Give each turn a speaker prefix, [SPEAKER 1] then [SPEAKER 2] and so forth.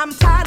[SPEAKER 1] I'm tired.